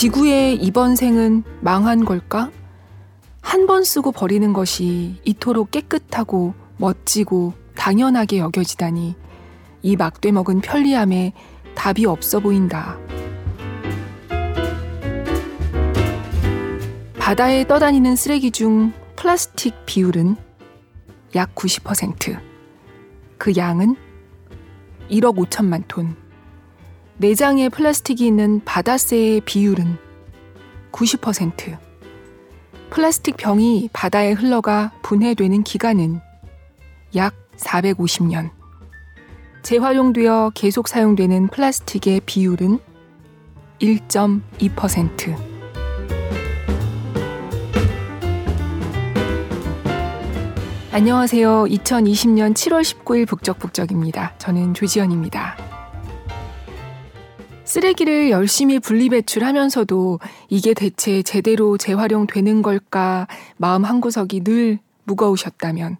지구의 이번 생은 망한 걸까? 한 번 쓰고 버리는 것이 이토록 깨끗하고 멋지고 당연하게 여겨지다니 이 막대 먹은 편리함에 답이 없어 보인다. 바다에 떠다니는 쓰레기 중 플라스틱 비율은 약 90%. 그 양은 1억 5천만 톤. 내장에 플라스틱이 있는 바다새의 비율은 90%. 플라스틱 병이 바다에 흘러가 분해되는 기간은 약 450년. 재활용되어 계속 사용되는 플라스틱의 비율은 1.2%. 안녕하세요. 2020년 7월 19일 북적북적입니다. 저는 조지연입니다. 쓰레기를 열심히 분리배출하면서도 이게 대체 제대로 재활용되는 걸까 마음 한구석이 늘 무거우셨다면.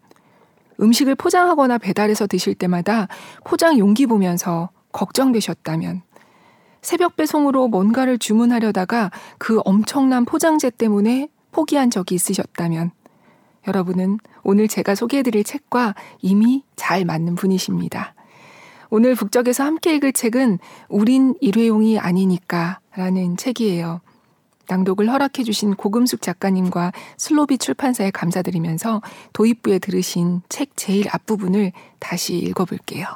음식을 포장하거나 배달해서 드실 때마다 포장 용기 보면서 걱정되셨다면. 새벽 배송으로 뭔가를 주문하려다가 그 엄청난 포장재 때문에 포기한 적이 있으셨다면. 여러분은 오늘 제가 소개해드릴 책과 이미 잘 맞는 분이십니다. 오늘 북적에서 함께 읽을 책은 우린 일회용이 아니니까 라는 책이에요. 낭독을 허락해 주신 고금숙 작가님과 슬로비 출판사에 감사드리면서 도입부에 들으신 책 제일 앞부분을 다시 읽어볼게요.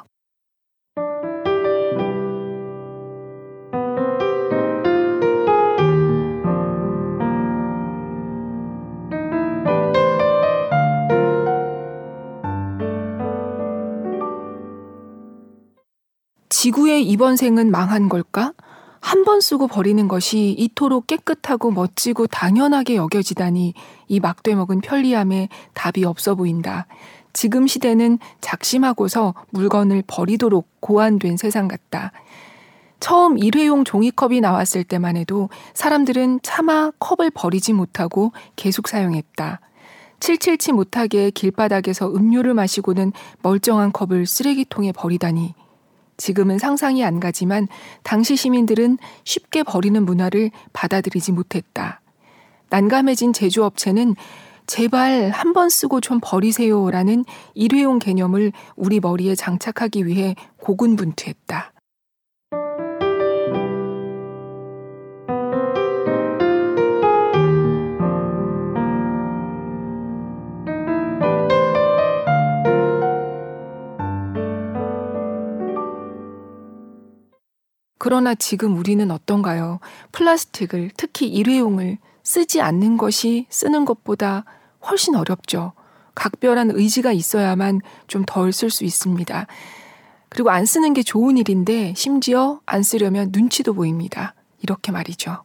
지구의 이번 생은 망한 걸까? 한 번 쓰고 버리는 것이 이토록 깨끗하고 멋지고 당연하게 여겨지다니 이 막돼 먹은 편리함에 답이 없어 보인다. 지금 시대는 작심하고서 물건을 버리도록 고안된 세상 같다. 처음 일회용 종이컵이 나왔을 때만 해도 사람들은 차마 컵을 버리지 못하고 계속 사용했다. 칠칠치 못하게 길바닥에서 음료를 마시고는 멀쩡한 컵을 쓰레기통에 버리다니 지금은 상상이 안 가지만 당시 시민들은 쉽게 버리는 문화를 받아들이지 못했다. 난감해진 제조업체는 제발 한 번 쓰고 좀 버리세요라는 일회용 개념을 우리 머리에 장착하기 위해 고군분투했다. 그러나 지금 우리는 어떤가요? 플라스틱을, 특히 일회용을 쓰지 않는 것이 쓰는 것보다 훨씬 어렵죠. 각별한 의지가 있어야만 좀 덜 쓸 수 있습니다. 그리고 안 쓰는 게 좋은 일인데 심지어 안 쓰려면 눈치도 보입니다. 이렇게 말이죠.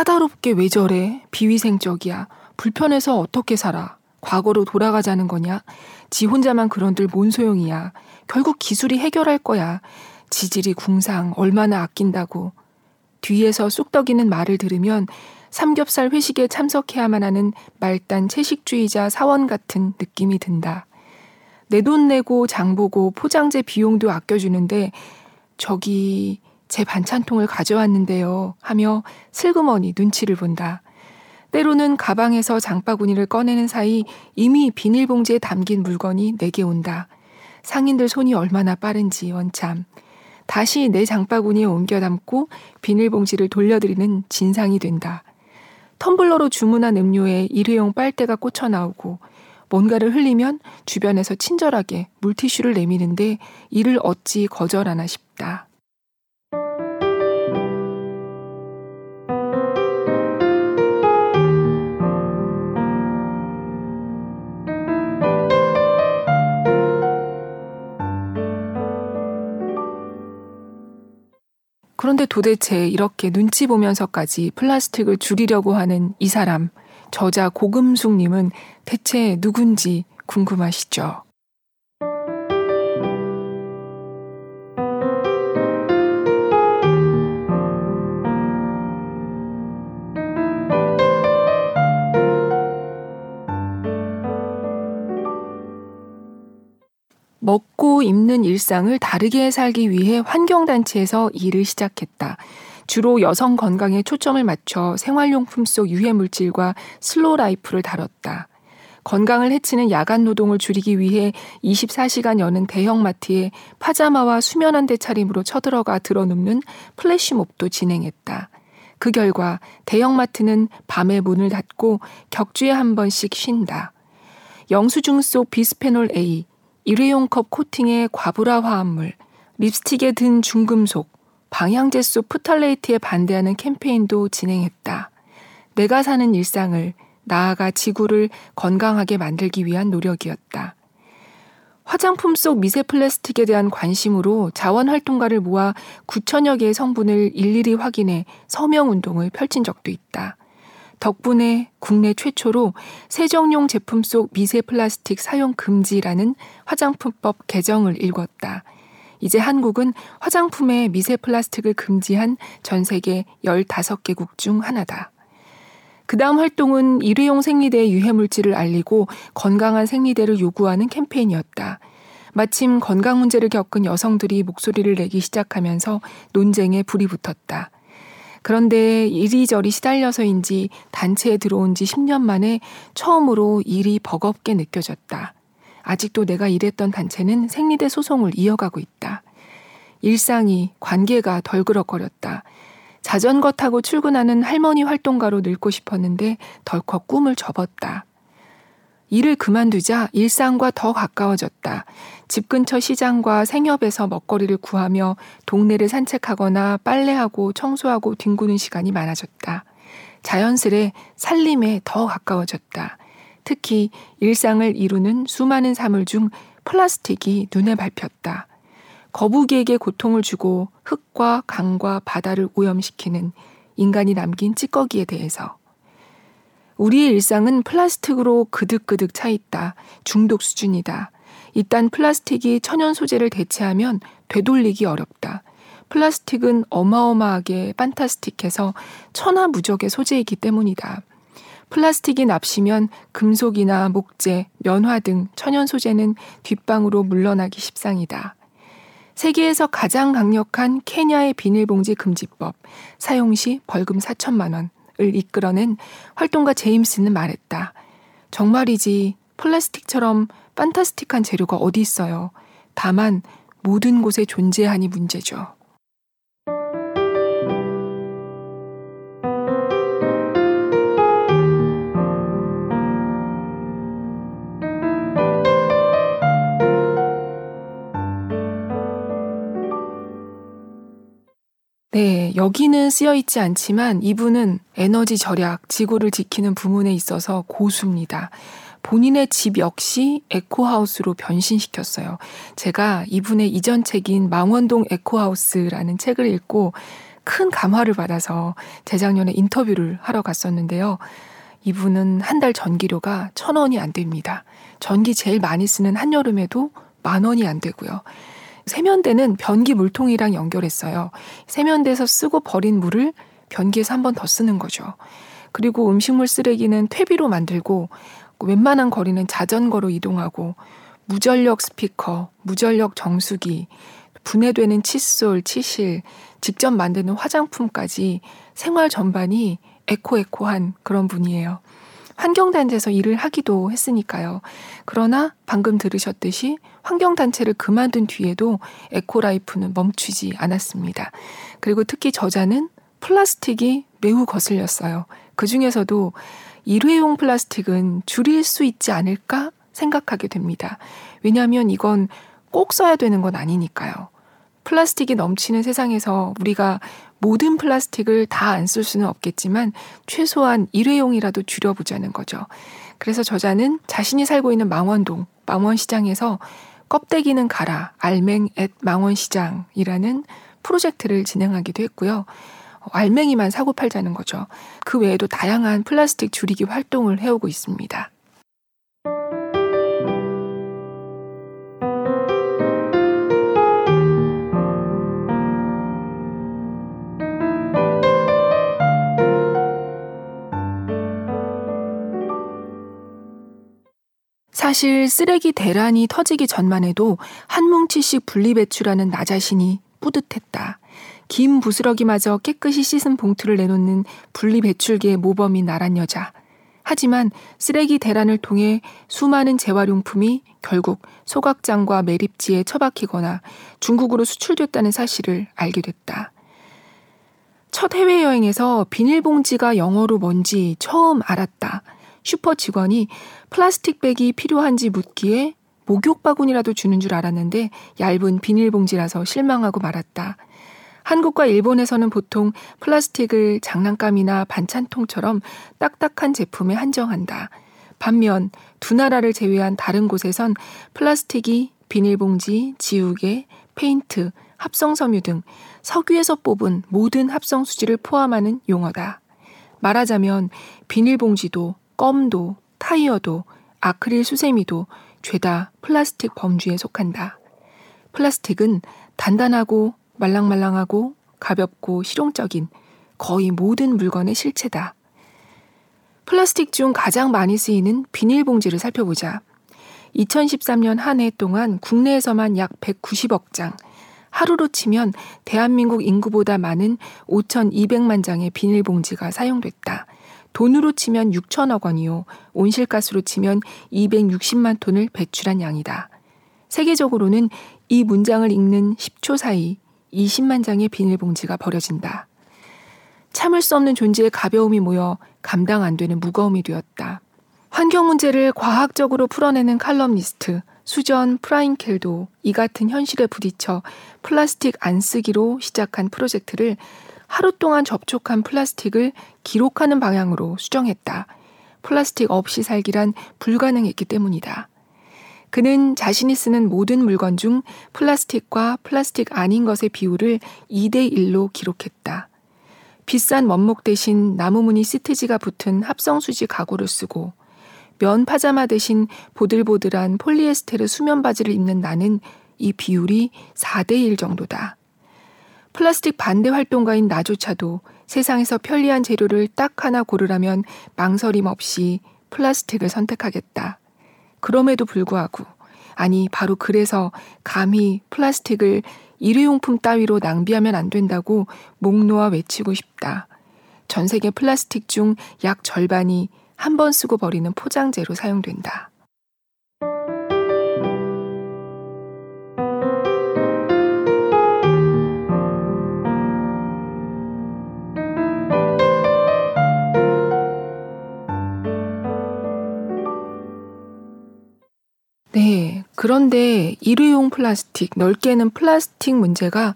까다롭게 왜 저래? 비위생적이야. 불편해서 어떻게 살아? 과거로 돌아가자는 거냐? 지 혼자만 그런들 뭔 소용이야. 결국 기술이 해결할 거야. 지질이 궁상 얼마나 아낀다고. 뒤에서 쑥덕이는 말을 들으면 삼겹살 회식에 참석해야만 하는 말단 채식주의자 사원 같은 느낌이 든다. 내 돈 내고 장 보고 포장재 비용도 아껴주는데 저기 제 반찬통을 가져왔는데요. 하며 슬그머니 눈치를 본다. 때로는 가방에서 장바구니를 꺼내는 사이 이미 비닐봉지에 담긴 물건이 내게 온다. 상인들 손이 얼마나 빠른지 원참. 다시 내 장바구니에 옮겨 담고 비닐봉지를 돌려드리는 진상이 된다. 텀블러로 주문한 음료에 일회용 빨대가 꽂혀 나오고 뭔가를 흘리면 주변에서 친절하게 물티슈를 내미는데 이를 어찌 거절하나 싶다. 그런데 도대체 이렇게 눈치 보면서까지 플라스틱을 줄이려고 하는 이 사람, 저자 고금숙님은 대체 누군지 궁금하시죠? 먹고 입는 일상을 다르게 살기 위해 환경단체에서 일을 시작했다. 주로 여성 건강에 초점을 맞춰 생활용품 속 유해 물질과 slow life를 다뤘다. 건강을 해치는 야간 노동을 줄이기 위해 24시간 여는 대형마트에 파자마와 수면 안대 차림으로 쳐들어가 드러눕는 플래시몹도 진행했다. 그 결과 대형마트는 밤에 문을 닫고 격주에 한 번씩 쉰다. 영수증 속 비스페놀 A, 일회용 컵 코팅의 과불화 화합물, 립스틱에 든 중금속, 방향제 속 푸탈레이트에 반대하는 캠페인도 진행했다. 내가 사는 일상을 나아가 지구를 건강하게 만들기 위한 노력이었다. 화장품 속 미세 플라스틱에 대한 관심으로 자원활동가를 모아 9천여 개의 성분을 일일이 확인해 서명 운동을 펼친 적도 있다. 덕분에 국내 최초로 세정용 제품 속 미세 플라스틱 사용 금지라는 화장품법 개정을 읽었다. 이제 한국은 화장품에 미세 플라스틱을 금지한 전 세계 15개국 중 하나다. 그 다음 활동은 일회용 생리대 유해물질을 알리고 건강한 생리대를 요구하는 캠페인이었다. 마침 건강 문제를 겪은 여성들이 목소리를 내기 시작하면서 논쟁에 불이 붙었다. 그런데 이리저리 시달려서인지 단체에 들어온 지 10년 만에 처음으로 일이 버겁게 느껴졌다. 아직도 내가 일했던 단체는 생리대 소송을 이어가고 있다. 일상이, 관계가 덜그럭거렸다. 자전거 타고 출근하는 할머니 활동가로 늙고 싶었는데 덜컥 꿈을 접었다. 일을 그만두자 일상과 더 가까워졌다. 집 근처 시장과 생협에서 먹거리를 구하며 동네를 산책하거나 빨래하고 청소하고 뒹구는 시간이 많아졌다. 자연스레 살림에 더 가까워졌다. 특히 일상을 이루는 수많은 사물 중 플라스틱이 눈에 밟혔다. 거북이에게 고통을 주고 흙과 강과 바다를 오염시키는 인간이 남긴 찌꺼기에 대해서 우리의 일상은 플라스틱으로 그득그득 차 있다. 중독 수준이다. 이딴 플라스틱이 천연 소재를 대체하면 되돌리기 어렵다. 플라스틱은 어마어마하게 판타스틱해서 천하무적의 소재이기 때문이다. 플라스틱이 납시면 금속이나 목재, 면화 등 천연 소재는 뒷방으로 물러나기 십상이다. 세계에서 가장 강력한 케냐의 비닐봉지 금지법, 사용 시 벌금 4천만 원, 을 이끌어낸 활동가 제임스는 말했다. 정말이지 플라스틱처럼 판타스틱한 재료가 어디 있어요. 다만 모든 곳에 존재하니 문제죠. 네, 여기는 쓰여 있지 않지만 이분은 에너지 절약, 지구를 지키는 부문에 있어서 고수입니다. 본인의 집 역시 에코하우스로 변신시켰어요. 제가 이분의 이전 책인 망원동 에코하우스라는 책을 읽고 큰 감화를 받아서 재작년에 인터뷰를 하러 갔었는데요. 이분은 한 달 전기료가 천 원이 안 됩니다. 전기 제일 많이 쓰는 한여름에도 만 원이 안 되고요. 세면대는 변기 물통이랑 연결했어요. 세면대에서 쓰고 버린 물을 변기에서 한 번 더 쓰는 거죠. 그리고 음식물 쓰레기는 퇴비로 만들고 웬만한 거리는 자전거로 이동하고 무전력 스피커, 무전력 정수기, 분해되는 칫솔, 치실, 직접 만드는 화장품까지 생활 전반이 에코에코한 그런 분이에요. 환경단체에서 일을 하기도 했으니까요. 그러나 방금 들으셨듯이 환경단체를 그만둔 뒤에도 에코라이프는 멈추지 않았습니다. 그리고 특히 저자는 플라스틱이 매우 거슬렸어요. 그 중에서도 일회용 플라스틱은 줄일 수 있지 않을까 생각하게 됩니다. 왜냐하면 이건 꼭 써야 되는 건 아니니까요. 플라스틱이 넘치는 세상에서 우리가 모든 플라스틱을 다 안 쓸 수는 없겠지만 최소한 일회용이라도 줄여보자는 거죠. 그래서 저자는 자신이 살고 있는 망원동, 망원시장에서 껍데기는 가라, 알맹 앳 망원시장이라는 프로젝트를 진행하기도 했고요. 알맹이만 사고 팔자는 거죠. 그 외에도 다양한 플라스틱 줄이기 활동을 해오고 있습니다. 사실 쓰레기 대란이 터지기 전만 해도 한 뭉치씩 분리 배출하는 나 자신이 뿌듯했다. 긴 부스러기마저 깨끗이 씻은 봉투를 내놓는 분리 배출기의 모범인 나란 여자. 하지만 쓰레기 대란을 통해 수많은 재활용품이 결국 소각장과 매립지에 처박히거나 중국으로 수출됐다는 사실을 알게 됐다. 첫 해외여행에서 비닐봉지가 영어로 뭔지 처음 알았다. 슈퍼 직원이 플라스틱 백이 필요한지 묻기에 목욕 바구니라도 주는 줄 알았는데 얇은 비닐봉지라서 실망하고 말았다. 한국과 일본에서는 보통 플라스틱을 장난감이나 반찬통처럼 딱딱한 제품에 한정한다. 반면 두 나라를 제외한 다른 곳에선 플라스틱이 비닐봉지, 지우개, 페인트, 합성섬유 등 석유에서 뽑은 모든 합성 수지를 포함하는 용어다. 말하자면 비닐봉지도 껌도 타이어도 아크릴 수세미도 죄다 플라스틱 범주에 속한다. 플라스틱은 단단하고 말랑말랑하고 가볍고 실용적인 거의 모든 물건의 실체다. 플라스틱 중 가장 많이 쓰이는 비닐봉지를 살펴보자. 2013년 한 해 동안 국내에서만 약 190억 장, 하루로 치면 대한민국 인구보다 많은 5,200만 장의 비닐봉지가 사용됐다. 돈으로 치면 6천억 원이요. 온실가스로 치면 260만 톤을 배출한 양이다. 세계적으로는 이 문장을 읽는 10초 사이 20만 장의 비닐봉지가 버려진다. 참을 수 없는 존재의 가벼움이 모여 감당 안 되는 무거움이 되었다. 환경 문제를 과학적으로 풀어내는 칼럼니스트 수전 프라인켈도 이 같은 현실에 부딪혀 플라스틱 안 쓰기로 시작한 프로젝트를 하루 동안 접촉한 플라스틱을 기록하는 방향으로 수정했다. 플라스틱 없이 살기란 불가능했기 때문이다. 그는 자신이 쓰는 모든 물건 중 플라스틱과 플라스틱 아닌 것의 비율을 2대1로 기록했다. 비싼 원목 대신 나무무늬 시트지가 붙은 합성수지 가구를 쓰고 면 파자마 대신 보들보들한 폴리에스테르 수면 바지를 입는 나는 이 비율이 4대1 정도다. 플라스틱 반대 활동가인 나조차도 세상에서 편리한 재료를 딱 하나 고르라면 망설임 없이 플라스틱을 선택하겠다. 그럼에도 불구하고, 아니, 바로 그래서 감히 플라스틱을 일회용품 따위로 낭비하면 안 된다고 목 놓아 외치고 싶다. 전 세계 플라스틱 중 약 절반이 한 번 쓰고 버리는 포장재로 사용된다. 네. 그런데 일회용 플라스틱, 넓게는 플라스틱 문제가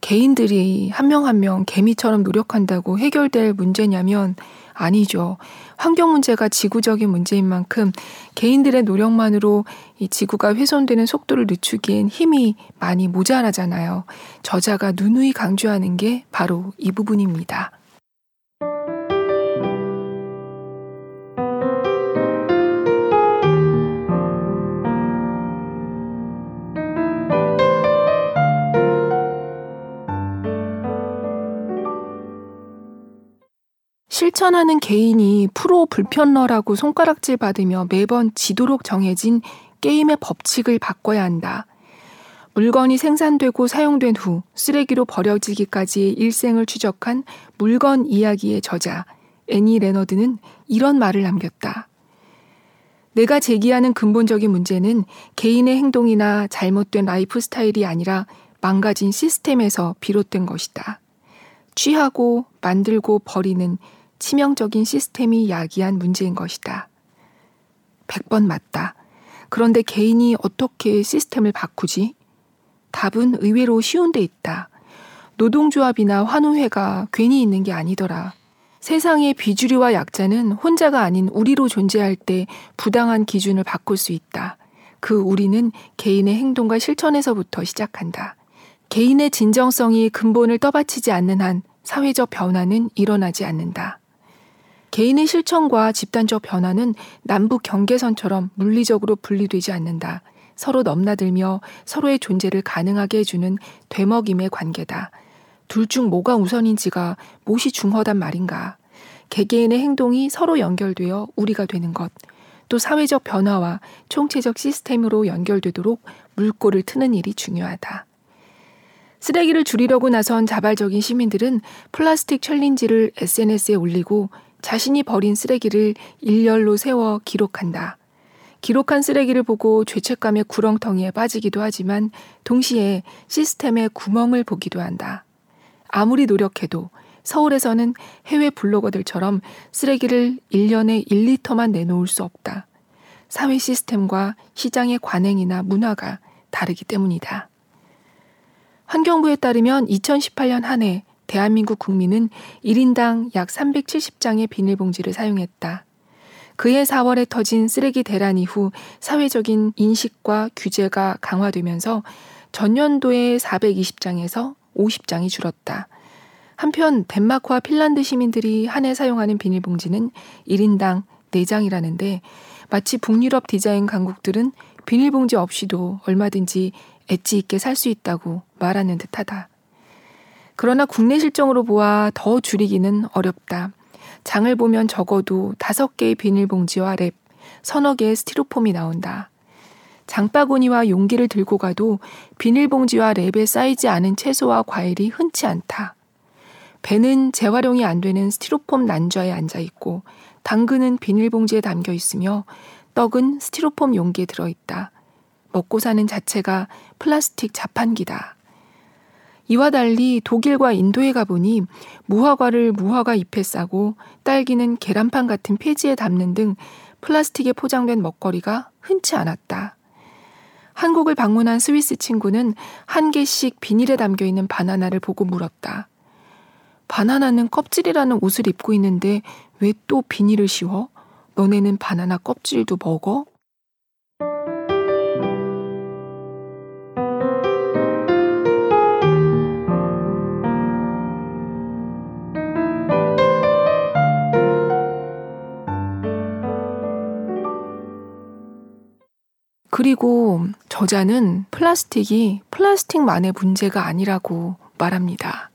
개인들이 한 명 한 명 개미처럼 노력한다고 해결될 문제냐면 아니죠. 환경 문제가 지구적인 문제인 만큼 개인들의 노력만으로 이 지구가 훼손되는 속도를 늦추기엔 힘이 많이 모자라잖아요. 저자가 누누이 강조하는 게 바로 이 부분입니다. 실천하는 개인이 프로 불편러라고 손가락질 받으며 매번 지도록 정해진 게임의 법칙을 바꿔야 한다. 물건이 생산되고 사용된 후 쓰레기로 버려지기까지의 일생을 추적한 물건 이야기의 저자 애니 레너드는 이런 말을 남겼다. 내가 제기하는 근본적인 문제는 개인의 행동이나 잘못된 라이프 스타일이 아니라 망가진 시스템에서 비롯된 것이다. 취하고 만들고 버리는 치명적인 시스템이 야기한 문제인 것이다. 100번 맞다. 그런데 개인이 어떻게 시스템을 바꾸지? 답은 의외로 쉬운 데 있다. 노동조합이나 환우회가 괜히 있는 게 아니더라. 세상의 비주류와 약자는 혼자가 아닌 우리로 존재할 때 부당한 기준을 바꿀 수 있다. 그 우리는 개인의 행동과 실천에서부터 시작한다. 개인의 진정성이 근본을 떠받치지 않는 한 사회적 변화는 일어나지 않는다. 개인의 실천과 집단적 변화는 남북 경계선처럼 물리적으로 분리되지 않는다. 서로 넘나들며 서로의 존재를 가능하게 해주는 되먹임의 관계다. 둘 중 뭐가 우선인지가 무엇이 중허단 말인가. 개개인의 행동이 서로 연결되어 우리가 되는 것. 또 사회적 변화와 총체적 시스템으로 연결되도록 물꼬를 트는 일이 중요하다. 쓰레기를 줄이려고 나선 자발적인 시민들은 플라스틱 챌린지를 SNS에 올리고 자신이 버린 쓰레기를 일렬로 세워 기록한다. 기록한 쓰레기를 보고 죄책감의 구렁텅이에 빠지기도 하지만 동시에 시스템의 구멍을 보기도 한다. 아무리 노력해도 서울에서는 해외 블로거들처럼 쓰레기를 1년에 1리터만 내놓을 수 없다. 사회 시스템과 시장의 관행이나 문화가 다르기 때문이다. 환경부에 따르면 2018년 한 해 대한민국 국민은 1인당 약 370장의 비닐봉지를 사용했다. 그해 4월에 터진 쓰레기 대란 이후 사회적인 인식과 규제가 강화되면서 전년도에 420장에서 50장이 줄었다. 한편 덴마크와 핀란드 시민들이 한 해 사용하는 비닐봉지는 1인당 4장이라는데 마치 북유럽 디자인 강국들은 비닐봉지 없이도 얼마든지 엣지 있게 살 수 있다고 말하는 듯하다. 그러나 국내 실정으로 보아 더 줄이기는 어렵다. 장을 보면 적어도 다섯 개의 비닐봉지와 랩, 서너 개의 스티로폼이 나온다. 장바구니와 용기를 들고 가도 비닐봉지와 랩에 쌓이지 않은 채소와 과일이 흔치 않다. 배는 재활용이 안 되는 스티로폼 난좌에 앉아 있고 당근은 비닐봉지에 담겨 있으며 떡은 스티로폼 용기에 들어 있다. 먹고 사는 자체가 플라스틱 자판기다. 이와 달리 독일과 인도에 가보니 무화과를 무화과 잎에 싸고 딸기는 계란판 같은 폐지에 담는 등 플라스틱에 포장된 먹거리가 흔치 않았다. 한국을 방문한 스위스 친구는 한 개씩 비닐에 담겨 있는 바나나를 보고 물었다. 바나나는 껍질이라는 옷을 입고 있는데 왜 또 비닐을 씌워? 너네는 바나나 껍질도 먹어? 그리고 저자는 플라스틱이 플라스틱만의 문제가 아니라고 말합니다.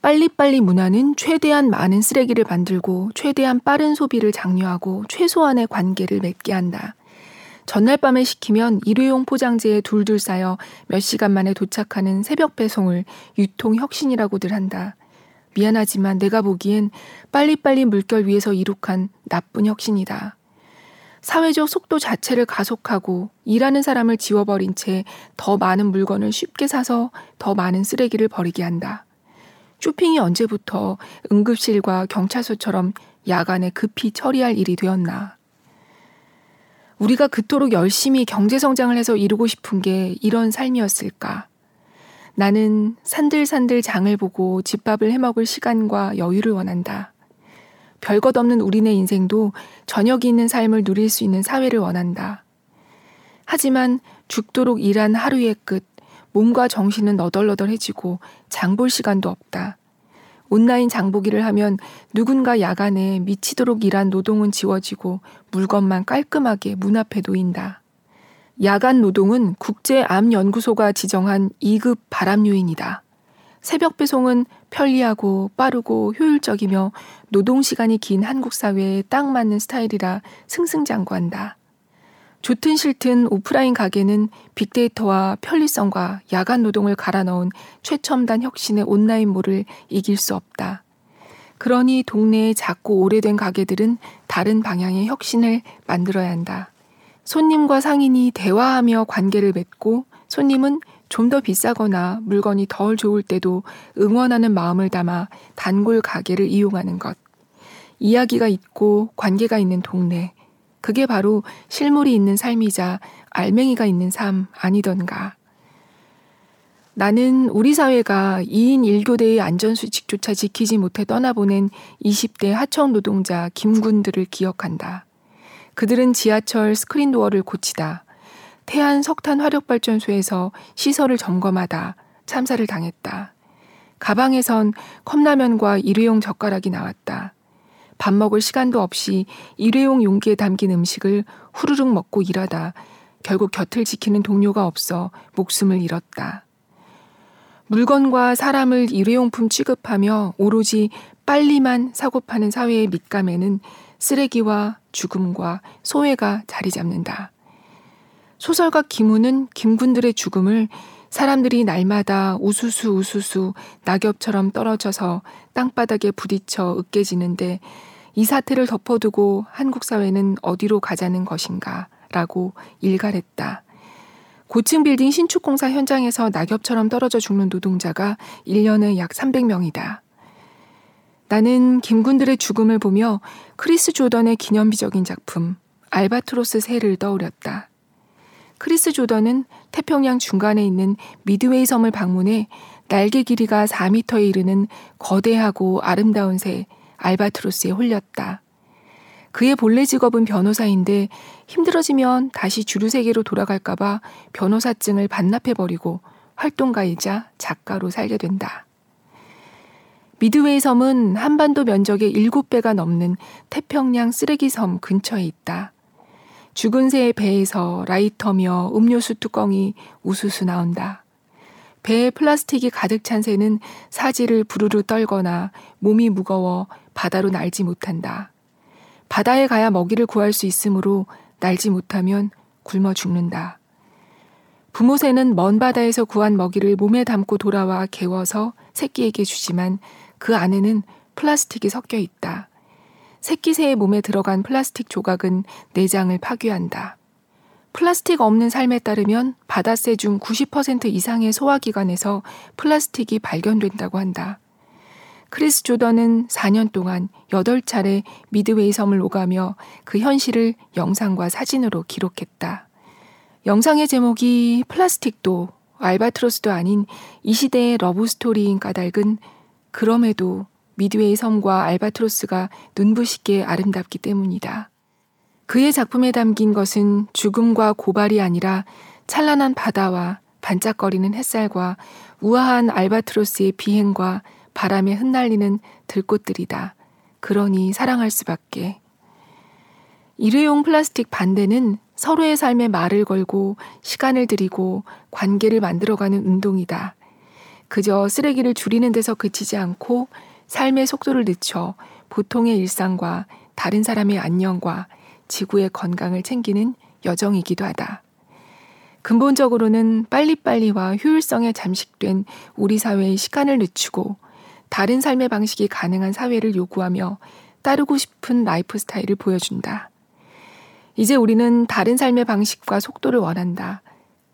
빨리빨리 문화는 최대한 많은 쓰레기를 만들고 최대한 빠른 소비를 장려하고 최소한의 관계를 맺게 한다. 전날 밤에 시키면 일회용 포장재에 둘둘 쌓여 몇 시간 만에 도착하는 새벽 배송을 유통 혁신이라고들 한다. 미안하지만 내가 보기엔 빨리빨리 물결 위에서 이룩한 나쁜 혁신이다. 사회적 속도 자체를 가속하고 일하는 사람을 지워버린 채 더 많은 물건을 쉽게 사서 더 많은 쓰레기를 버리게 한다. 쇼핑이 언제부터 응급실과 경찰서처럼 야간에 급히 처리할 일이 되었나. 우리가 그토록 열심히 경제성장을 해서 이루고 싶은 게 이런 삶이었을까. 나는 산들산들 장을 보고 집밥을 해먹을 시간과 여유를 원한다. 별것 없는 우리네 인생도 저녁이 있는 삶을 누릴 수 있는 사회를 원한다. 하지만 죽도록 일한 하루의 끝, 몸과 정신은 너덜너덜해지고 장 볼 시간도 없다. 온라인 장보기를 하면 누군가 야간에 미치도록 일한 노동은 지워지고 물건만 깔끔하게 문 앞에 놓인다. 야간 노동은 국제암연구소가 지정한 2급 바람 요인이다. 새벽 배송은 편리하고 빠르고 효율적이며 노동 시간이 긴 한국 사회에 딱 맞는 스타일이라 승승장구한다. 좋든 싫든 오프라인 가게는 빅데이터와 편리성과 야간 노동을 갈아 넣은 최첨단 혁신의 온라인몰을 이길 수 없다. 그러니 동네의 작고 오래된 가게들은 다른 방향의 혁신을 만들어야 한다. 손님과 상인이 대화하며 관계를 맺고 손님은 좀 더 비싸거나 물건이 덜 좋을 때도 응원하는 마음을 담아 단골 가게를 이용하는 것. 이야기가 있고 관계가 있는 동네. 그게 바로 실물이 있는 삶이자 알맹이가 있는 삶 아니던가. 나는 우리 사회가 2인 1교대의 안전수칙조차 지키지 못해 떠나보낸 20대 하청 노동자 김군들을 기억한다. 그들은 지하철 스크린도어를 고치다. 태안 석탄 화력발전소에서 시설을 점검하다 참사를 당했다. 가방에선 컵라면과 일회용 젓가락이 나왔다. 밥 먹을 시간도 없이 일회용 용기에 담긴 음식을 후루룩 먹고 일하다 결국 곁을 지키는 동료가 없어 목숨을 잃었다. 물건과 사람을 일회용품 취급하며 오로지 빨리만 사고 파는 사회의 밑감에는 쓰레기와 죽음과 소외가 자리 잡는다. 소설가 김우는 김군들의 죽음을 사람들이 날마다 우수수 우수수 낙엽처럼 떨어져서 땅바닥에 부딪혀 으깨지는데 이 사태를 덮어두고 한국 사회는 어디로 가자는 것인가 라고 일갈했다. 고층 빌딩 신축공사 현장에서 낙엽처럼 떨어져 죽는 노동자가 1년에 약 300명이다. 나는 김군들의 죽음을 보며 크리스 조던의 기념비적인 작품 알바트로스 새를 떠올렸다. 크리스 조던은 태평양 중간에 있는 미드웨이 섬을 방문해 날개 길이가 4미터에 이르는 거대하고 아름다운 새 알바트로스에 홀렸다. 그의 본래 직업은 변호사인데 힘들어지면 다시 주류 세계로 돌아갈까봐 변호사증을 반납해버리고 활동가이자 작가로 살게 된다. 미드웨이 섬은 한반도 면적의 7배가 넘는 태평양 쓰레기 섬 근처에 있다. 죽은 새의 배에서 라이터며 음료수 뚜껑이 우수수 나온다. 배에 플라스틱이 가득 찬 새는 사지를 부르르 떨거나 몸이 무거워 바다로 날지 못한다. 바다에 가야 먹이를 구할 수 있으므로 날지 못하면 굶어 죽는다. 부모 새는 먼 바다에서 구한 먹이를 몸에 담고 돌아와 개워서 새끼에게 주지만 그 안에는 플라스틱이 섞여 있다. 새끼 새의 몸에 들어간 플라스틱 조각은 내장을 파괴한다. 플라스틱 없는 삶에 따르면 바다새 중 90% 이상의 소화기관에서 플라스틱이 발견된다고 한다. 크리스 조던은 4년 동안 8차례 미드웨이 섬을 오가며 그 현실을 영상과 사진으로 기록했다. 영상의 제목이 플라스틱도 알바트로스도 아닌 이 시대의 러브스토리인 까닭은 그럼에도 미드웨이 섬과 알바트로스가 눈부시게 아름답기 때문이다. 그의 작품에 담긴 것은 죽음과 고발이 아니라 찬란한 바다와 반짝거리는 햇살과 우아한 알바트로스의 비행과 바람에 흩날리는 들꽃들이다. 그러니 사랑할 수밖에. 일회용 플라스틱 반대는 서로의 삶에 말을 걸고 시간을 들이고 관계를 만들어가는 운동이다. 그저 쓰레기를 줄이는 데서 그치지 않고 삶의 속도를 늦춰 보통의 일상과 다른 사람의 안녕과 지구의 건강을 챙기는 여정이기도 하다. 근본적으로는 빨리빨리와 효율성에 잠식된 우리 사회의 시간을 늦추고 다른 삶의 방식이 가능한 사회를 요구하며 따르고 싶은 라이프 스타일을 보여준다. 이제 우리는 다른 삶의 방식과 속도를 원한다.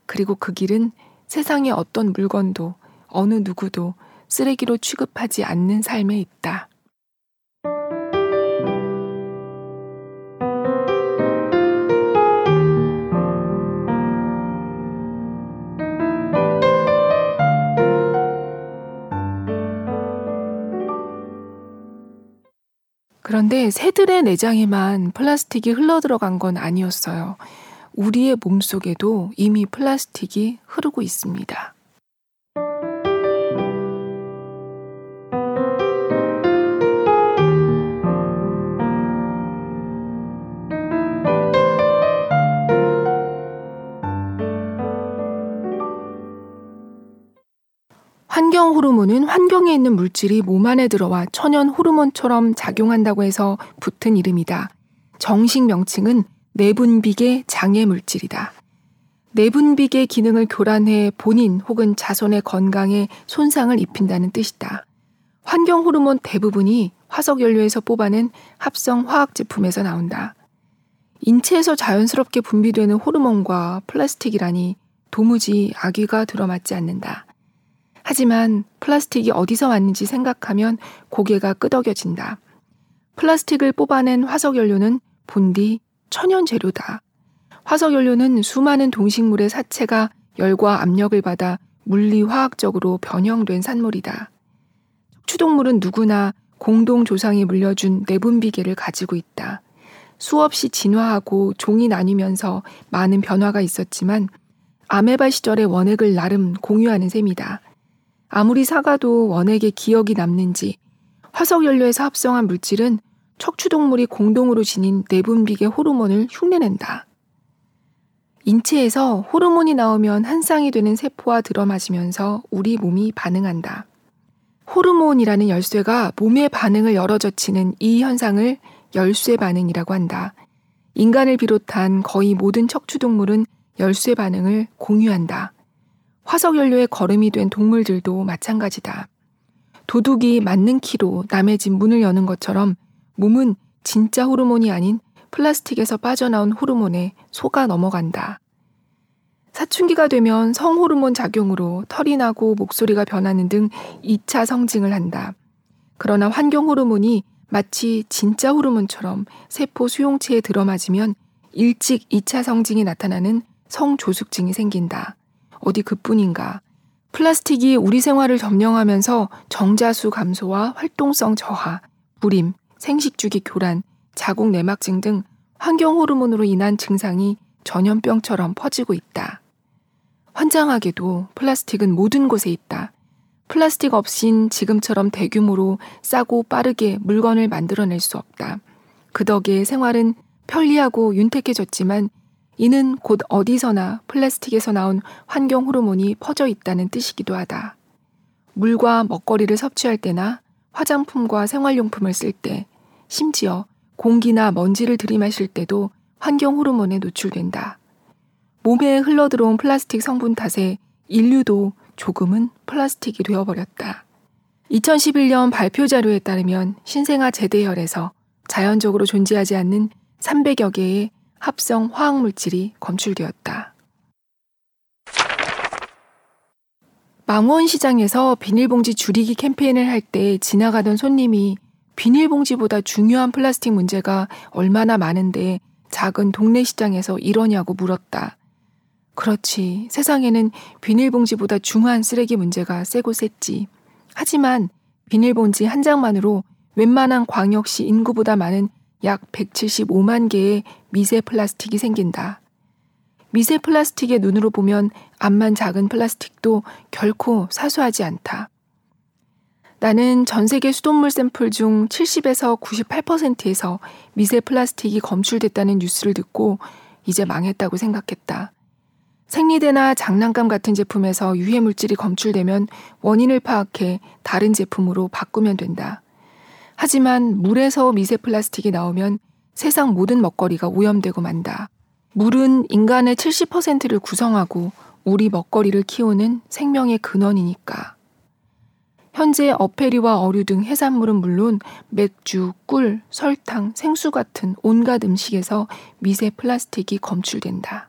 그리고 그 길은 세상의 어떤 물건도 어느 누구도 쓰레기로 취급하지 않는 삶에 있다. 그런데 새들의 내장에만 플라스틱이 흘러 들어간 건 아니었어요. 우리의 몸 속에도 이미 플라스틱이 흐르고 있습니다. 환경 호르몬은 환경에 있는 물질이 몸 안에 들어와 천연 호르몬처럼 작용한다고 해서 붙은 이름이다. 정식 명칭은 내분비계 장애 물질이다. 내분비계 기능을 교란해 본인 혹은 자손의 건강에 손상을 입힌다는 뜻이다. 환경 호르몬 대부분이 화석 연료에서 뽑아낸 합성 화학 제품에서 나온다. 인체에서 자연스럽게 분비되는 호르몬과 플라스틱이라니 도무지 악귀가 들어맞지 않는다. 하지만 플라스틱이 어디서 왔는지 생각하면 고개가 끄덕여진다. 플라스틱을 뽑아낸 화석연료는 본디 천연 재료다. 화석연료는 수많은 동식물의 사체가 열과 압력을 받아 물리화학적으로 변형된 산물이다. 추동물은 누구나 공동 조상이 물려준 내분비계를 가지고 있다. 수없이 진화하고 종이 나뉘면서 많은 변화가 있었지만 아메바 시절의 원액을 나름 공유하는 셈이다. 아무리 사가도 원액의 기억이 남는지 화석연료에서 합성한 물질은 척추동물이 공동으로 지닌 내분비계 호르몬을 흉내낸다. 인체에서 호르몬이 나오면 한 쌍이 되는 세포와 들어맞으면서 우리 몸이 반응한다. 호르몬이라는 열쇠가 몸의 반응을 열어젖히는 이 현상을 열쇠 반응이라고 한다. 인간을 비롯한 거의 모든 척추동물은 열쇠 반응을 공유한다. 화석연료의 거름이 된 동물들도 마찬가지다. 도둑이 맞는 키로 남의 집 문을 여는 것처럼 몸은 진짜 호르몬이 아닌 플라스틱에서 빠져나온 호르몬에 속아 넘어간다. 사춘기가 되면 성호르몬 작용으로 털이 나고 목소리가 변하는 등 2차 성징을 한다. 그러나 환경 호르몬이 마치 진짜 호르몬처럼 세포 수용체에 들어맞으면 일찍 2차 성징이 나타나는 성조숙증이 생긴다. 어디 그뿐인가. 플라스틱이 우리 생활을 점령하면서 정자수 감소와 활동성 저하, 불임, 생식주기 교란, 자궁 내막증 등 환경 호르몬으로 인한 증상이 전염병처럼 퍼지고 있다. 환장하게도 플라스틱은 모든 곳에 있다. 플라스틱 없인 지금처럼 대규모로 싸고 빠르게 물건을 만들어낼 수 없다. 그 덕에 생활은 편리하고 윤택해졌지만 이는 곧 어디서나 플라스틱에서 나온 환경 호르몬이 퍼져 있다는 뜻이기도 하다. 물과 먹거리를 섭취할 때나 화장품과 생활용품을 쓸 때, 심지어 공기나 먼지를 들이마실 때도 환경 호르몬에 노출된다. 몸에 흘러들어온 플라스틱 성분 탓에 인류도 조금은 플라스틱이 되어버렸다. 2011년 발표 자료에 따르면 신생아 제대혈에서 자연적으로 존재하지 않는 300여 개의 합성 화학 물질이 검출되었다. 망원시장에서 비닐봉지 줄이기 캠페인을 할 때 지나가던 손님이 비닐봉지보다 중요한 플라스틱 문제가 얼마나 많은데 작은 동네 시장에서 이러냐고 물었다. 그렇지. 세상에는 비닐봉지보다 중한 쓰레기 문제가 세고 셌지. 하지만 비닐봉지 한 장만으로 웬만한 광역시 인구보다 많은 약 175만 개의 미세 플라스틱이 생긴다. 미세 플라스틱의 눈으로 보면 암만 작은 플라스틱도 결코 사소하지 않다. 나는 전 세계 수돗물 샘플 중 70에서 98%에서 미세 플라스틱이 검출됐다는 뉴스를 듣고 이제 망했다고 생각했다. 생리대나 장난감 같은 제품에서 유해 물질이 검출되면 원인을 파악해 다른 제품으로 바꾸면 된다. 하지만 물에서 미세 플라스틱이 나오면 세상 모든 먹거리가 오염되고 만다. 물은 인간의 70%를 구성하고 우리 먹거리를 키우는 생명의 근원이니까. 현재 어패리와 어류 등 해산물은 물론 맥주, 꿀, 설탕, 생수 같은 온갖 음식에서 미세 플라스틱이 검출된다.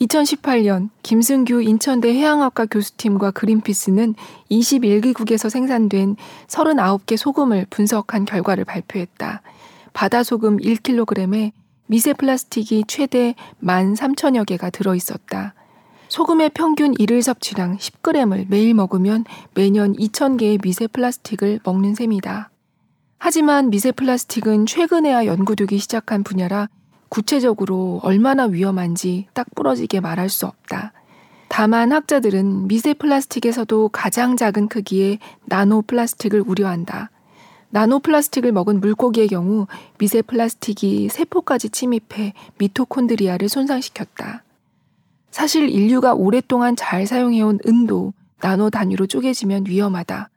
2018년 김승규 인천대 해양학과 교수팀과 그린피스는 21개국에서 생산된 39개 소금을 분석한 결과를 발표했다. 바다 소금 1kg에 미세 플라스틱이 최대 13,000여 개가 들어 있었다. 소금의 평균 일일 섭취량 10g을 매일 먹으면 매년 2,000개의 미세 플라스틱을 먹는 셈이다. 하지만 미세 플라스틱은 최근에야 연구되기 시작한 분야라 구체적으로 얼마나 위험한지 딱 부러지게 말할 수 없다. 다만 학자들은 미세 플라스틱에서도 가장 작은 크기의 나노 플라스틱을 우려한다. 나노 플라스틱을 먹은 물고기의 경우 미세 플라스틱이 세포까지 침입해 미토콘드리아를 손상시켰다. 사실 인류가 오랫동안 잘 사용해온 은도 나노 단위로 쪼개지면 위험하다.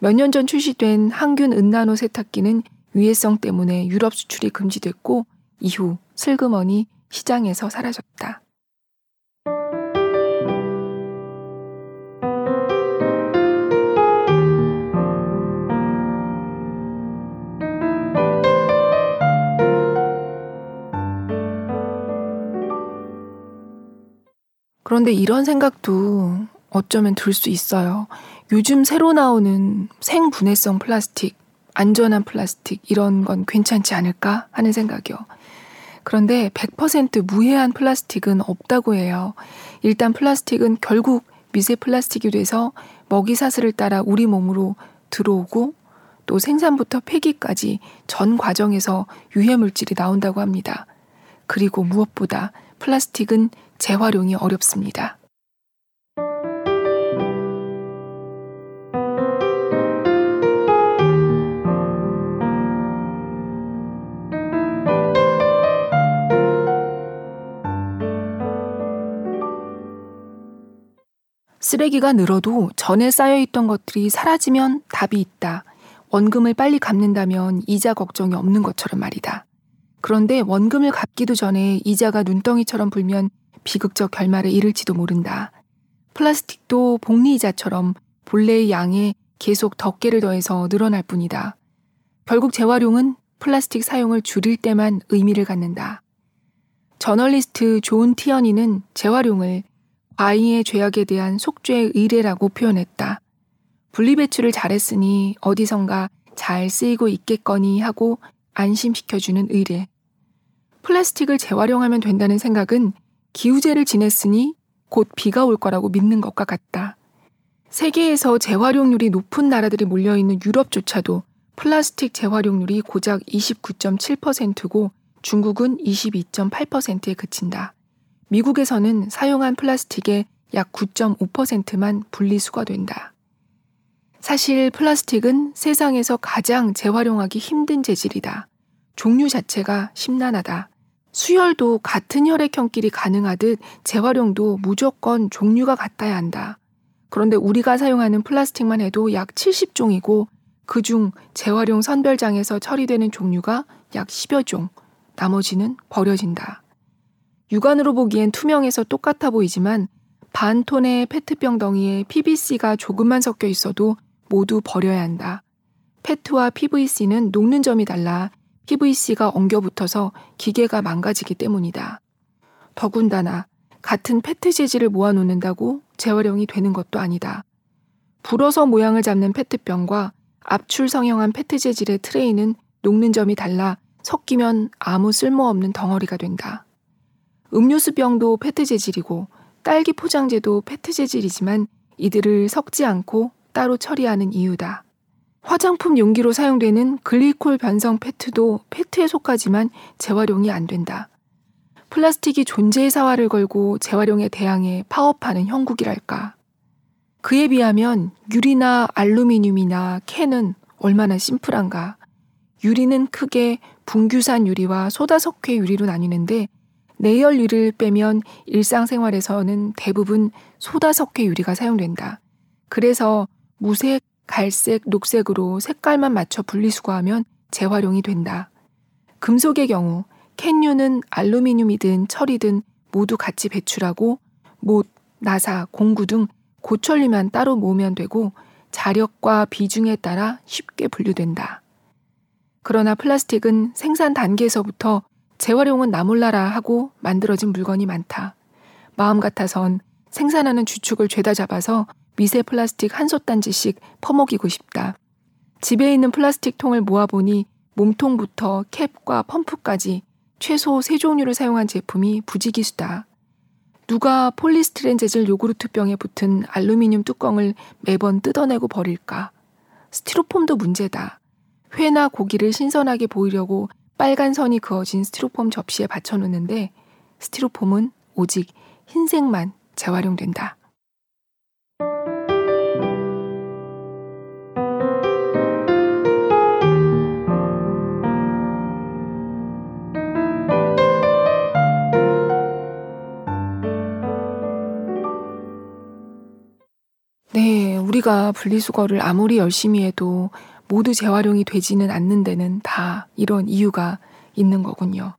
몇 년 전 출시된 항균 은나노 세탁기는 위해성 때문에 유럽 수출이 금지됐고 이후 슬그머니 시장에서 사라졌다. 그런데 이런 생각도 어쩌면 들 수 있어요. 요즘 새로 나오는 생분해성 플라스틱, 안전한 플라스틱, 이런 건 괜찮지 않을까 하는 생각이요. 그런데 100% 무해한 플라스틱은 없다고 해요. 일단 플라스틱은 결국 미세 플라스틱이 돼서 먹이 사슬을 따라 우리 몸으로 들어오고 또 생산부터 폐기까지 전 과정에서 유해 물질이 나온다고 합니다. 그리고 무엇보다 플라스틱은 재활용이 어렵습니다. 쓰레기가 늘어도 전에 쌓여있던 것들이 사라지면 답이 있다. 원금을 빨리 갚는다면 이자 걱정이 없는 것처럼 말이다. 그런데 원금을 갚기도 전에 이자가 눈덩이처럼 불면 비극적 결말에 이를지도 모른다. 플라스틱도 복리이자처럼 본래의 양에 계속 덮개를 더해서 늘어날 뿐이다. 결국 재활용은 플라스틱 사용을 줄일 때만 의미를 갖는다. 저널리스트 존 티어니는 재활용을 과잉의 죄악에 대한 속죄의 의례라고 표현했다. 분리배출을 잘했으니 어디선가 잘 쓰이고 있겠거니 하고 안심시켜주는 의례. 플라스틱을 재활용하면 된다는 생각은 기우제를 지냈으니 곧 비가 올 거라고 믿는 것과 같다. 세계에서 재활용률이 높은 나라들이 몰려있는 유럽조차도 플라스틱 재활용률이 고작 29.7%고 중국은 22.8%에 그친다. 미국에서는 사용한 플라스틱의 약 9.5%만 분리수거 된다. 사실 플라스틱은 세상에서 가장 재활용하기 힘든 재질이다. 종류 자체가 심란하다. 수혈도 같은 혈액형끼리 가능하듯 재활용도 무조건 종류가 같아야 한다. 그런데 우리가 사용하는 플라스틱만 해도 약 70종이고 그중 재활용 선별장에서 처리되는 종류가 약 10여 종, 나머지는 버려진다. 육안으로 보기엔 투명해서 똑같아 보이지만 반 톤의 페트병 덩이에 PVC가 조금만 섞여 있어도 모두 버려야 한다. 페트와 PVC는 녹는 점이 달라 PVC가 엉겨붙어서 기계가 망가지기 때문이다. 더군다나 같은 페트 재질을 모아놓는다고 재활용이 되는 것도 아니다. 불어서 모양을 잡는 페트병과 압출 성형한 페트 재질의 트레이는 녹는 점이 달라 섞이면 아무 쓸모없는 덩어리가 된다. 음료수 병도 페트 재질이고 딸기 포장재도 페트 재질이지만 이들을 섞지 않고 따로 처리하는 이유다. 화장품 용기로 사용되는 글리콜 변성 페트도 페트에 속하지만 재활용이 안 된다. 플라스틱이 존재의 사활을 걸고 재활용에 대항해 파업하는 형국이랄까. 그에 비하면 유리나 알루미늄이나 캔은 얼마나 심플한가. 유리는 크게 분규산 유리와 소다석회 유리로 나뉘는데 내열 유리를 빼면 일상생활에서는 대부분 소다 석회 유리가 사용된다. 그래서 무색, 갈색, 녹색으로 색깔만 맞춰 분리수거하면 재활용이 된다. 금속의 경우 캔류는 알루미늄이든 철이든 모두 같이 배출하고 못, 나사, 공구 등 고철류만 따로 모으면 되고 자력과 비중에 따라 쉽게 분류된다. 그러나 플라스틱은 생산 단계에서부터 재활용은 나 몰라라 하고 만들어진 물건이 많다. 마음 같아선 생산하는 주축을 죄다 잡아서 미세 플라스틱 한 솥단지씩 퍼먹이고 싶다. 집에 있는 플라스틱 통을 모아보니 몸통부터 캡과 펌프까지 최소 세 종류를 사용한 제품이 부지기수다. 누가 폴리스티렌 재질 요구르트 병에 붙은 알루미늄 뚜껑을 매번 뜯어내고 버릴까? 스티로폼도 문제다. 회나 고기를 신선하게 보이려고 빨간 선이 그어진 스티로폼 접시에 받쳐놓는데 스티로폼은 오직 흰색만 재활용된다. 네, 우리가 분리수거를 아무리 열심히 해도 모두 재활용이 되지는 않는 데는 다 이런 이유가 있는 거군요.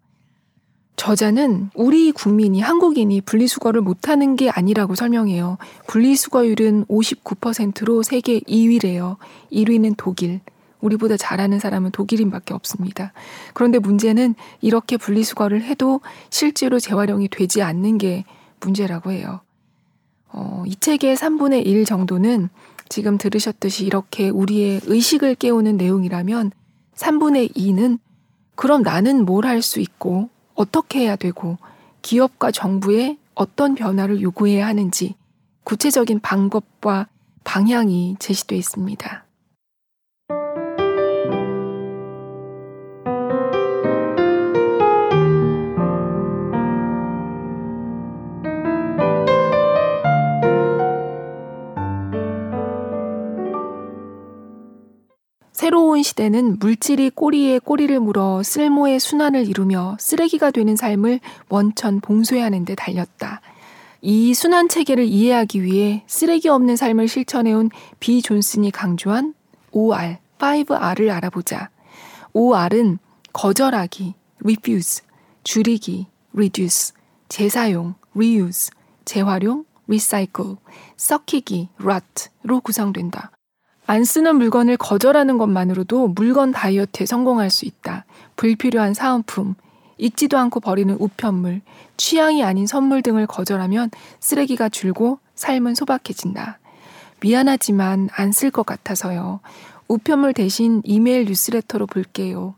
저자는 우리 국민이 한국인이 분리수거를 못하는 게 아니라고 설명해요. 분리수거율은 59%로 세계 2위래요. 1위는 독일. 우리보다 잘하는 사람은 독일인밖에 없습니다. 그런데 문제는 이렇게 분리수거를 해도 실제로 재활용이 되지 않는 게 문제라고 해요. 어, 이 책의 3분의 1 정도는 지금 들으셨듯이 이렇게 우리의 의식을 깨우는 내용이라면 3분의 2는 그럼 나는 뭘 할 수 있고 어떻게 해야 되고 기업과 정부에 어떤 변화를 요구해야 하는지 구체적인 방법과 방향이 제시되어 있습니다. 새로운 시대는 물질이 꼬리에 꼬리를 물어 쓸모의 순환을 이루며 쓰레기가 되는 삶을 원천 봉쇄하는 데 달렸다. 이 순환 체계를 이해하기 위해 쓰레기 없는 삶을 실천해온 비 존슨이 강조한 OR, 5R을 알아보자. OR은 거절하기, refuse, 줄이기, reduce, 재사용, reuse, 재활용, recycle, 썩히기, rot로 구성된다. 안 쓰는 물건을 거절하는 것만으로도 물건 다이어트에 성공할 수 있다. 불필요한 사은품, 읽지도 않고 버리는 우편물, 취향이 아닌 선물 등을 거절하면 쓰레기가 줄고 삶은 소박해진다. 미안하지만 안 쓸 것 같아서요. 우편물 대신 이메일 뉴스레터로 볼게요.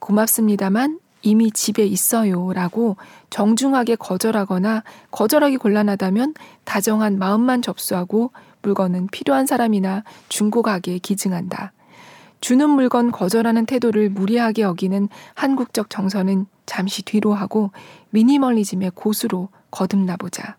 고맙습니다만 이미 집에 있어요. 라고 정중하게 거절하거나 거절하기 곤란하다면 다정한 마음만 접수하고 물건은 필요한 사람이나 중고 가게에 기증한다. 주는 물건 거절하는 태도를 무리하게 여기는 한국적 정서는 잠시 뒤로 하고 미니멀리즘의 고수로 거듭나 보자.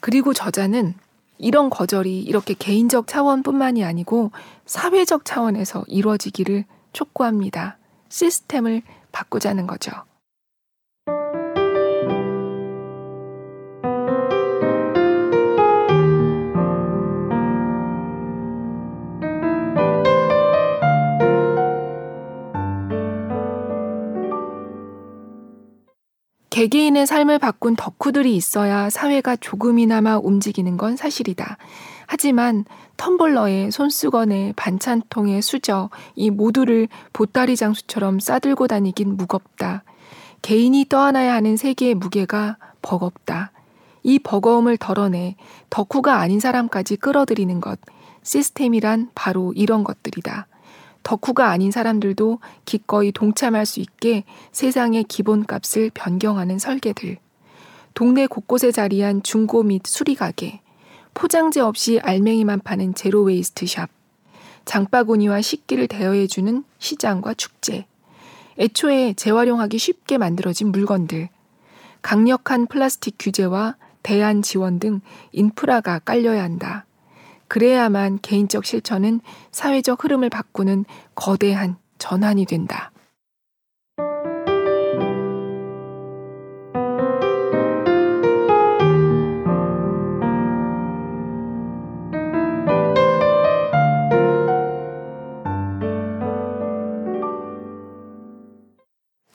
그리고 저자는 이런 거절이 이렇게 개인적 차원뿐만이 아니고 사회적 차원에서 이루어지기를 촉구합니다. 시스템을 바꾸자는 거죠. 개개인의 삶을 바꾼 덕후들이 있어야 사회가 조금이나마 움직이는 건 사실이다. 하지만 텀블러에 손수건에 반찬통에 수저 이 모두를 보따리 장수처럼 싸들고 다니긴 무겁다. 개인이 떠안아야 하는 세계의 무게가 버겁다. 이 버거움을 덜어내 덕후가 아닌 사람까지 끌어들이는 것. 시스템이란 바로 이런 것들이다. 덕후가 아닌 사람들도 기꺼이 동참할 수 있게 세상의 기본값을 변경하는 설계들. 동네 곳곳에 자리한 중고 및 수리가게. 포장재 없이 알맹이만 파는 zero waste shop. 장바구니와 식기를 대여해주는 시장과 축제. 애초에 재활용하기 쉽게 만들어진 물건들. 강력한 플라스틱 규제와 대안 지원 등 인프라가 깔려야 한다. 그래야만 개인적 실천은 사회적 흐름을 바꾸는 거대한 전환이 된다.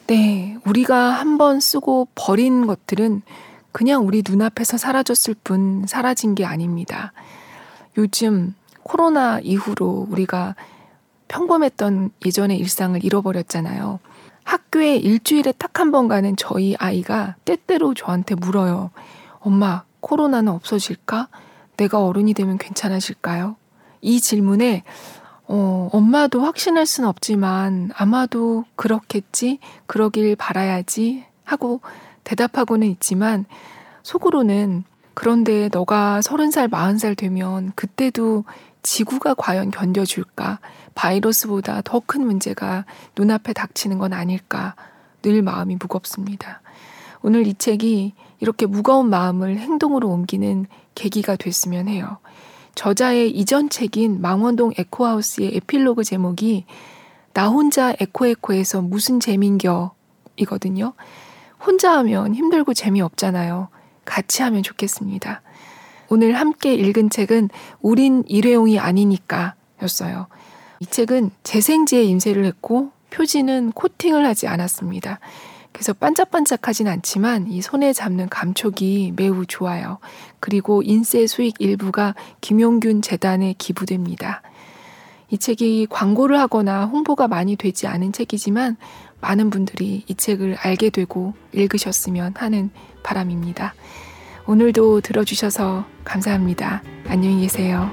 네, 우리가 한 번 쓰고 버린 것들은 그냥 우리 눈앞에서 사라졌을 뿐 사라진 게 아닙니다. 요즘 코로나 이후로 우리가 평범했던 예전의 일상을 잃어버렸잖아요. 학교에 일주일에 딱 한 번 가는 저희 아이가 때때로 저한테 물어요. 엄마, 코로나는 없어질까? 내가 어른이 되면 괜찮아질까요? 이 질문에 어, 엄마도 확신할 수는 없지만 아마도 그렇겠지, 그러길 바라야지 하고 대답하고는 있지만 속으로는 그런데 너가 서른 살, 마흔 살 되면 그때도 지구가 과연 견뎌줄까? 바이러스보다 더 큰 문제가 눈앞에 닥치는 건 아닐까? 늘 마음이 무겁습니다. 오늘 이 책이 이렇게 무거운 마음을 행동으로 옮기는 계기가 됐으면 해요. 저자의 이전 책인 망원동 에코하우스의 에필로그 제목이 나 혼자 에코에코에서 무슨 재민겨 이거든요. 혼자 하면 힘들고 재미없잖아요. 같이 하면 좋겠습니다. 오늘 함께 읽은 책은 우린 일회용이 아니니까 였어요. 이 책은 재생지에 인쇄를 했고 표지는 코팅을 하지 않았습니다. 그래서 반짝반짝하진 않지만 이 손에 잡는 감촉이 매우 좋아요. 그리고 인쇄 수익 일부가 김용균 재단에 기부됩니다. 이 책이 광고를 하거나 홍보가 많이 되지 않은 책이지만 많은 분들이 이 책을 알게 되고 읽으셨으면 하는 바람입니다. 오늘도 들어주셔서 감사합니다. 안녕히 계세요.